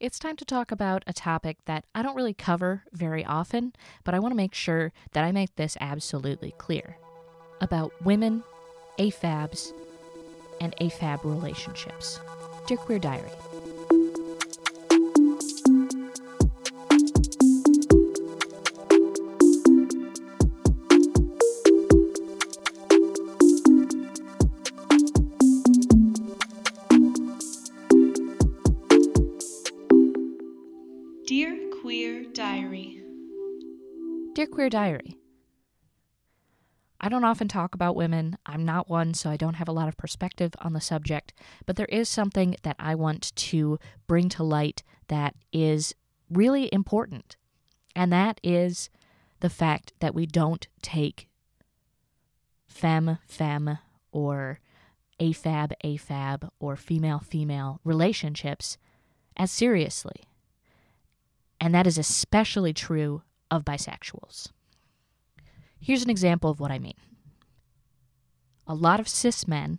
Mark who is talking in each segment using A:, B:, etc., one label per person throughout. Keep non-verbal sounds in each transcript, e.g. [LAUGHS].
A: it's time to talk about a topic that I don't really cover very often, but I want to make sure that I make this absolutely clear about women, AFABs, and AFAB relationships. Dear Queer Diary.
B: Diary.
A: Dear Queer Diary. I don't often talk about women. I'm not one, so I don't have a lot of perspective on the subject. But there is something that I want to bring to light that is really important. And that is the fact that we don't take femme, femme, or AFAB, AFAB, or female, female relationships as seriously. And that is especially true of bisexuals. Here's an example of what I mean. A lot of cis men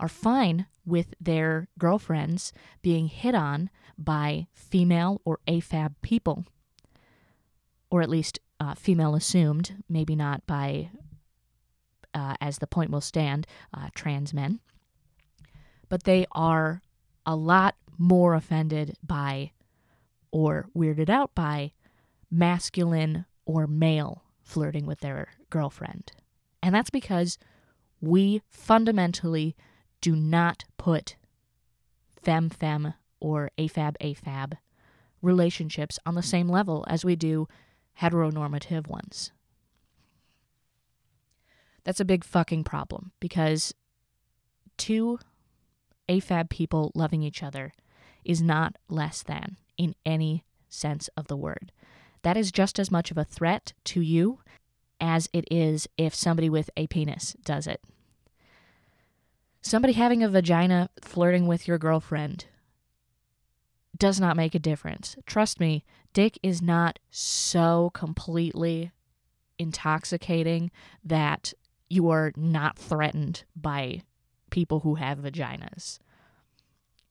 A: are fine with their girlfriends being hit on by female or AFAB people, or at least uh, female assumed, maybe not by, uh, as the point will stand, uh, trans men. But they are a lot more offended by or weirded out by masculine or male flirting with their girlfriend. And that's because we fundamentally do not put fem fem or AFAB AFAB relationships on the same level as we do heteronormative ones. That's a big fucking problem because two AFAB people loving each other is not less than in any sense of the word. That is just as much of a threat to you as it is if somebody with a penis does it. Somebody having a vagina flirting with your girlfriend does not make a difference. Trust me, dick is not so completely intoxicating that you are not threatened by people who have vaginas.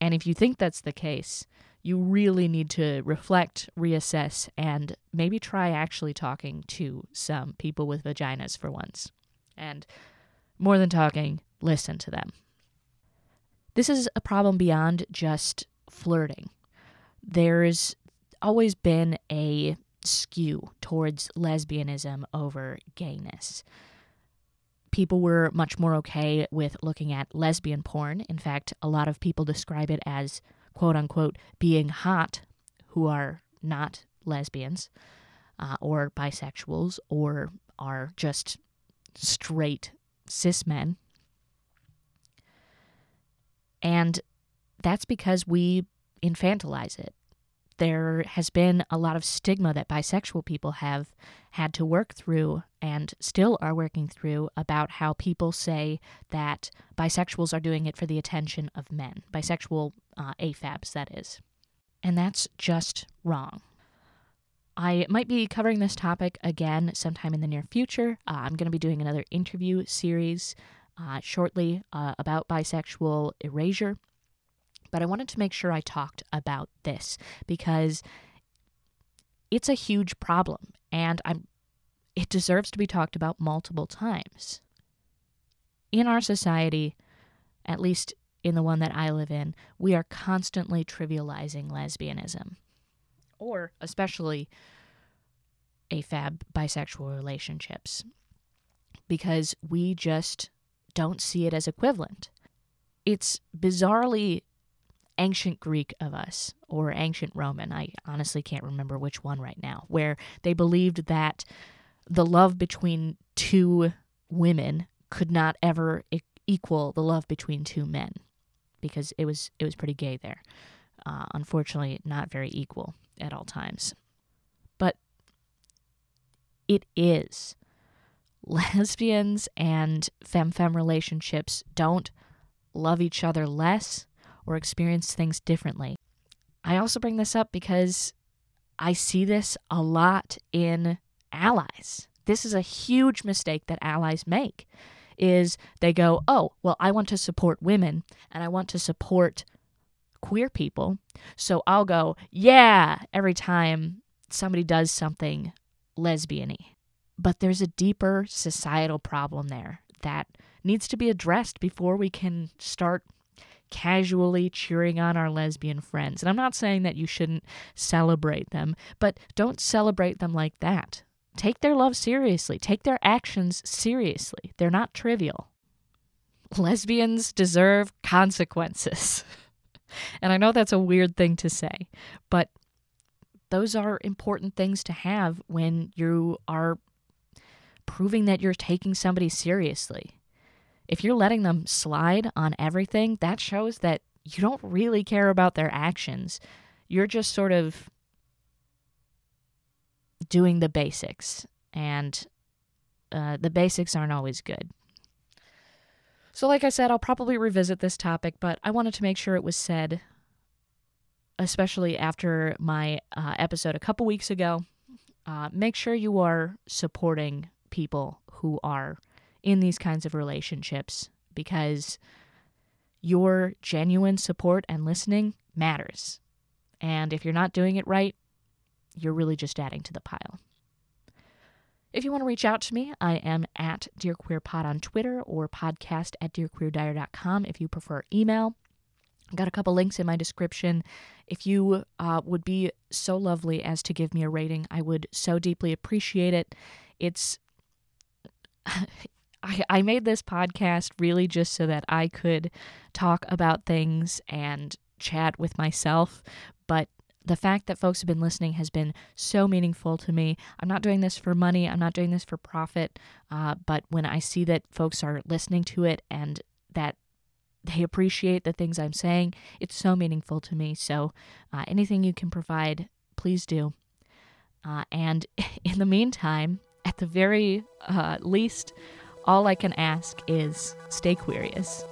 A: And if you think that's the case, you really need to reflect, reassess, and maybe try actually talking to some people with vaginas for once. And more than talking, listen to them. This is a problem beyond just flirting. There's always been a skew towards lesbianism over gayness. People were much more okay with looking at lesbian porn. In fact, a lot of people describe it as quote unquote being hot who are not lesbians uh, or bisexuals or are just straight cis men. And that's because we infantilize it. There has been a lot of stigma that bisexual people have had to work through and still are working through about how people say that bisexuals are doing it for the attention of men. Bisexual uh, AFABs, that is. And that's just wrong. I might be covering this topic again sometime in the near future. Uh, I'm going to be doing another interview series uh, shortly uh, about bisexual erasure. But I wanted to make sure I talked about this because it's a huge problem and I'm it deserves to be talked about multiple times. In our society, at least in the one that I live in, we are constantly trivializing lesbianism, or especially AFAB bisexual relationships, because we just don't see it as equivalent. It's bizarrely ancient Greek of us, or ancient Roman, I honestly can't remember which one right now, where they believed that the love between two women could not ever e- equal the love between two men because it was it was pretty gay there. Uh, unfortunately, not very equal at all times. But it is. Lesbians and femme femme relationships don't love each other less or experience things differently. I also bring this up because I see this a lot in allies. This is a huge mistake that allies make is they go, "Oh, well, I want to support women and I want to support queer people. So I'll go, yeah, every time somebody does something lesbiany. But there's a deeper societal problem there that needs to be addressed before we can start casually cheering on our lesbian friends. And I'm not saying that you shouldn't celebrate them, but don't celebrate them like that. Take their love seriously, take their actions seriously. They're not trivial. Lesbians deserve consequences. [LAUGHS] and I know that's a weird thing to say, but those are important things to have when you are proving that you're taking somebody seriously. If you're letting them slide on everything, that shows that you don't really care about their actions. You're just sort of doing the basics, and uh, the basics aren't always good. So, like I said, I'll probably revisit this topic, but I wanted to make sure it was said, especially after my uh, episode a couple weeks ago. Uh, make sure you are supporting people who are in these kinds of relationships because your genuine support and listening matters. And if you're not doing it right, you're really just adding to the pile. If you want to reach out to me, I am at DearQueerPod on Twitter or podcast at DearQueerDiary.com if you prefer email. I've got a couple links in my description. If you uh, would be so lovely as to give me a rating, I would so deeply appreciate it. It's I, I made this podcast really just so that I could talk about things and chat with myself. But the fact that folks have been listening has been so meaningful to me. I'm not doing this for money, I'm not doing this for profit. Uh, but when I see that folks are listening to it and that they appreciate the things I'm saying, it's so meaningful to me. So uh, anything you can provide, please do. Uh, and [LAUGHS] in the meantime, at the very uh, least, all I can ask is stay curious.